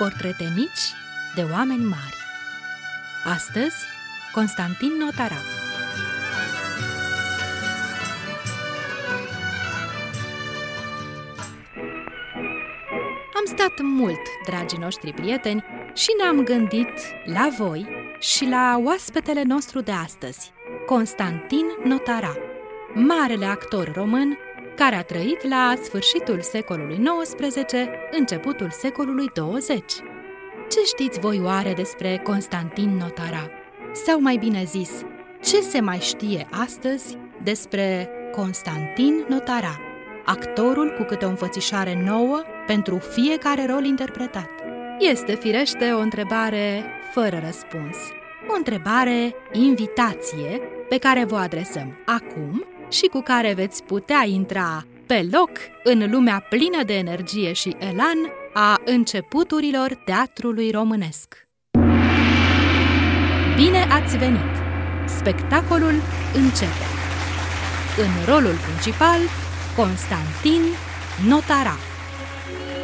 portrete mici de oameni mari. Astăzi, Constantin Notara. Am stat mult, dragii noștri prieteni, și ne-am gândit la voi și la oaspetele nostru de astăzi, Constantin Notara, marele actor român care a trăit la sfârșitul secolului XIX, începutul secolului 20. Ce știți voi oare despre Constantin Notara? Sau mai bine zis, ce se mai știe astăzi despre Constantin Notara, actorul cu câte o înfățișare nouă pentru fiecare rol interpretat? Este firește o întrebare fără răspuns. O întrebare invitație pe care vă adresăm acum și cu care veți putea intra pe loc în lumea plină de energie și elan a începuturilor teatrului românesc. Bine ați venit! Spectacolul începe. În rolul principal, Constantin Notara.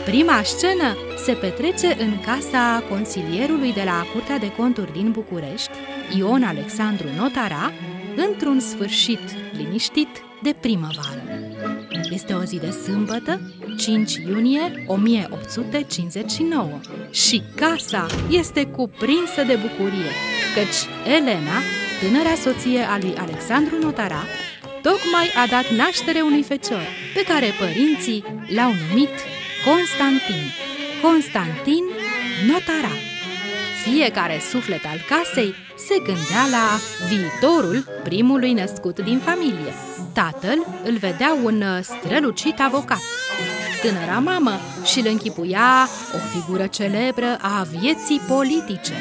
Prima scenă se petrece în casa consilierului de la Curtea de Conturi din București, Ion Alexandru Notara, într-un sfârșit liniștit de primăvară. Este o zi de sâmbătă, 5 iunie 1859 și casa este cuprinsă de bucurie, căci Elena, tânăra soție a lui Alexandru Notara, tocmai a dat naștere unui fecior, pe care părinții l-au numit Constantin. Constantin Notara. Fiecare suflet al casei se gândea la viitorul primului născut din familie. Tatăl îl vedea un strălucit avocat. Tânăra mamă și îl închipuia o figură celebră a vieții politice.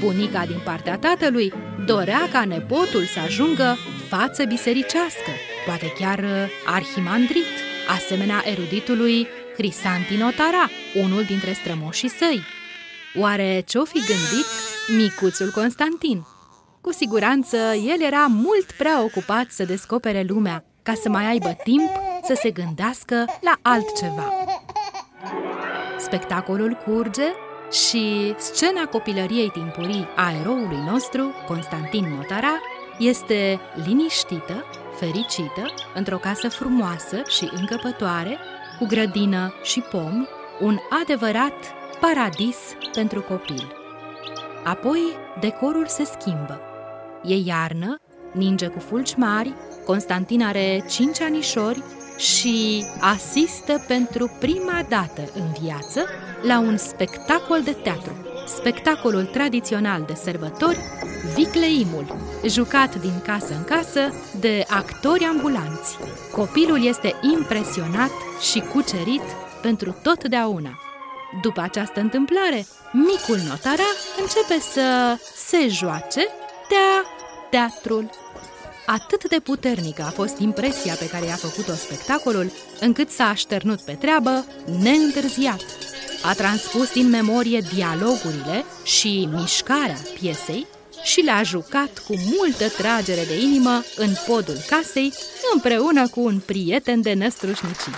Bunica din partea tatălui dorea ca nepotul să ajungă față bisericească, poate chiar arhimandrit, asemenea eruditului Crisanti Notara, unul dintre strămoșii săi. Oare ce-o fi gândit micuțul Constantin? Cu siguranță, el era mult prea ocupat să descopere lumea ca să mai aibă timp să se gândească la altceva. Spectacolul curge și scena copilăriei timpurii a eroului nostru, Constantin Notara, este liniștită, fericită, într-o casă frumoasă și încăpătoare, cu grădină și pom, un adevărat paradis pentru copil. Apoi decorul se schimbă. E iarnă, ninge cu fulgi mari, Constantin are cinci anișori și asistă pentru prima dată în viață la un spectacol de teatru. Spectacolul tradițional de sărbători, Vicleimul, jucat din casă în casă de actori ambulanți. Copilul este impresionat și cucerit pentru totdeauna. După această întâmplare, micul notara începe să se joace dea teatrul. Atât de puternică a fost impresia pe care i-a făcut-o spectacolul, încât s-a așternut pe treabă neîntârziat. A transpus din memorie dialogurile și mișcarea piesei și le-a jucat cu multă tragere de inimă în podul casei împreună cu un prieten de năstrușnicii.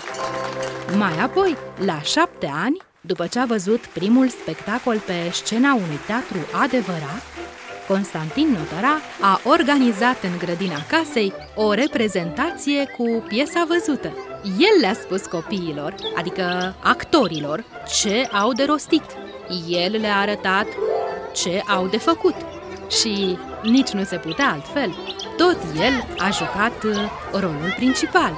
Mai apoi, la șapte ani, după ce a văzut primul spectacol pe scena unui teatru adevărat, Constantin Notara a organizat în grădina casei o reprezentație cu piesa văzută. El le-a spus copiilor, adică actorilor, ce au de rostit. El le-a arătat ce au de făcut. Și nici nu se putea altfel. Tot el a jucat uh, rolul principal.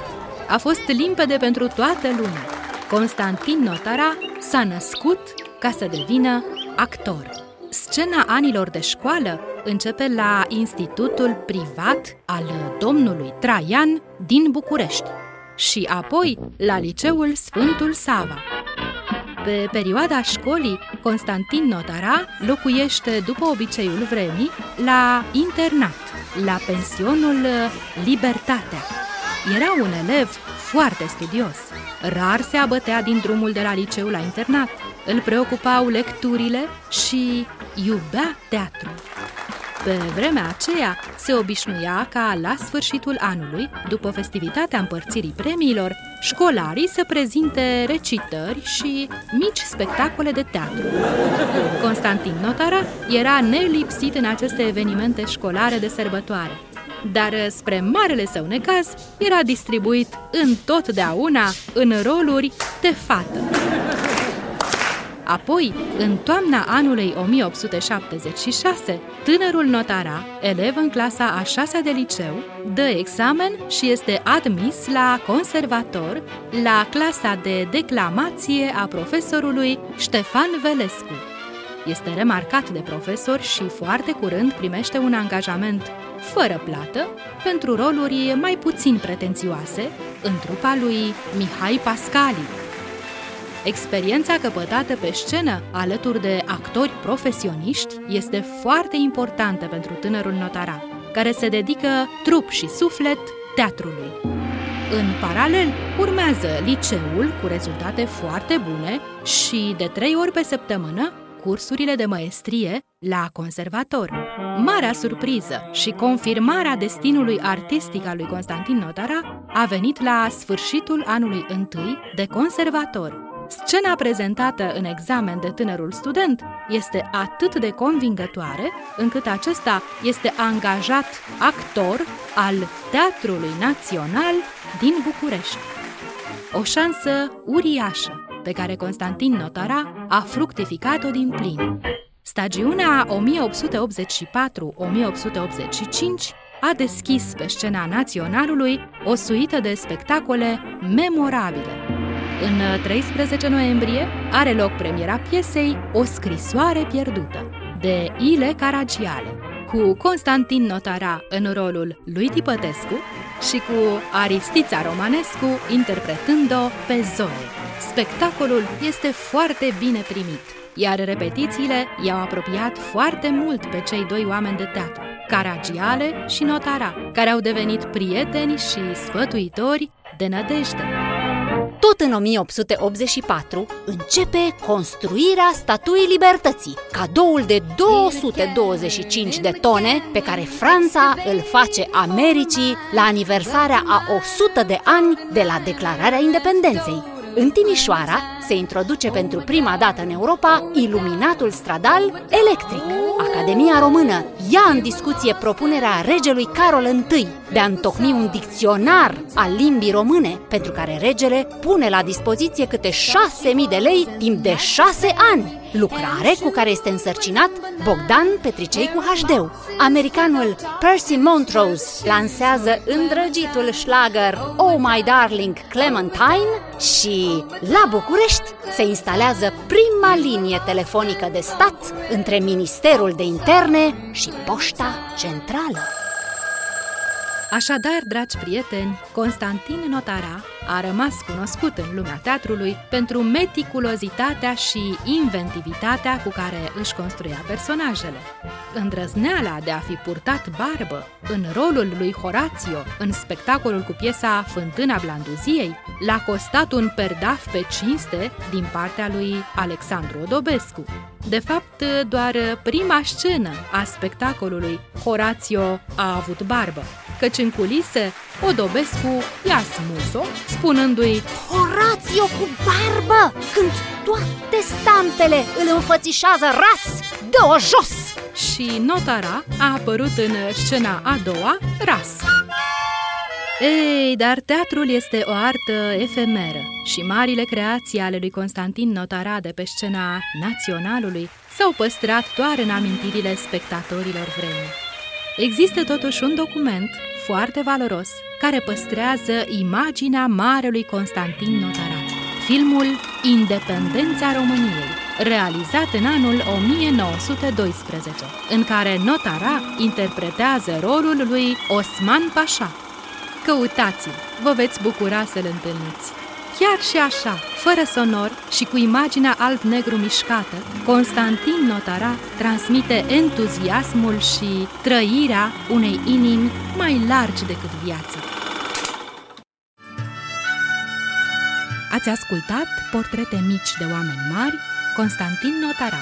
A fost limpede pentru toată lumea. Constantin Notara s-a născut ca să devină actor. Scena anilor de școală începe la Institutul Privat al domnului Traian din București și apoi la Liceul Sfântul Sava. Pe perioada școlii, Constantin Notara locuiește, după obiceiul vremii, la internat, la pensionul Libertatea. Era un elev foarte studios. Rar se abătea din drumul de la liceu la internat. Îl preocupau lecturile și iubea teatru. Pe vremea aceea se obișnuia ca la sfârșitul anului, după festivitatea împărțirii premiilor, școlarii să prezinte recitări și mici spectacole de teatru. Constantin Notara era nelipsit în aceste evenimente școlare de sărbătoare, dar spre marele său necaz era distribuit întotdeauna în roluri de fată. Apoi, în toamna anului 1876, tânărul notara, elev în clasa a șasea de liceu, dă examen și este admis la conservator la clasa de declamație a profesorului Ștefan Velescu. Este remarcat de profesor și foarte curând primește un angajament fără plată pentru roluri mai puțin pretențioase în trupa lui Mihai Pascali, Experiența căpătată pe scenă alături de actori profesioniști este foarte importantă pentru tânărul notarat, care se dedică trup și suflet teatrului. În paralel, urmează liceul cu rezultate foarte bune și de trei ori pe săptămână cursurile de maestrie la conservator. Marea surpriză și confirmarea destinului artistic al lui Constantin Notara a venit la sfârșitul anului întâi de conservator, Scena prezentată în examen de tânărul student este atât de convingătoare încât acesta este angajat actor al Teatrului Național din București. O șansă uriașă pe care Constantin Notara a fructificat-o din plin. Stagiunea 1884-1885 a deschis pe scena naționalului o suită de spectacole memorabile, în 13 noiembrie are loc premiera piesei O scrisoare pierdută, de Ile Caragiale, cu Constantin Notara în rolul lui Tipătescu și cu Aristița Romanescu interpretând-o pe Zoe. Spectacolul este foarte bine primit, iar repetițiile i-au apropiat foarte mult pe cei doi oameni de teatru, Caragiale și Notara, care au devenit prieteni și sfătuitori de nădejde. Tot în 1884 începe construirea Statuii Libertății, cadoul de 225 de tone pe care Franța îl face Americii la aniversarea a 100 de ani de la declararea independenței. În Timișoara se introduce pentru prima dată în Europa iluminatul stradal electric. Academia Română ia în discuție propunerea regelui Carol I de a întocmi un dicționar al limbii române, pentru care regele pune la dispoziție câte 6.000 de lei timp de 6 ani lucrare cu care este însărcinat Bogdan Petricei cu hd Americanul Percy Montrose lansează îndrăgitul schlager Oh My Darling Clementine și la București se instalează prima linie telefonică de stat între Ministerul de Interne și Poșta Centrală. Așadar, dragi prieteni, Constantin Notara a rămas cunoscut în lumea teatrului pentru meticulozitatea și inventivitatea cu care își construia personajele. Îndrăzneala de a fi purtat barbă în rolul lui Horațio în spectacolul cu piesa Fântâna Blanduziei l-a costat un perdaf pe cinste din partea lui Alexandru Odobescu. De fapt, doar prima scenă a spectacolului Horațio a avut barbă căci în culise Odobescu i-a smus-o, spunându-i Horațio cu barbă, când toate stampele îl înfățișează ras, dă-o jos! Și notara a apărut în scena a doua, ras. Ei, dar teatrul este o artă efemeră și marile creații ale lui Constantin Notara de pe scena naționalului s-au păstrat doar în amintirile spectatorilor vremii. Există totuși un document foarte valoros care păstrează imaginea marelui Constantin Notarat. Filmul Independența României, realizat în anul 1912, în care Notara interpretează rolul lui Osman Pașa. Căutați-l, vă veți bucura să-l întâlniți. Chiar și așa, fără sonor și cu imaginea alb-negru mișcată, Constantin Notara transmite entuziasmul și trăirea unei inimi mai largi decât viața. Ați ascultat Portrete mici de oameni mari, Constantin Notara.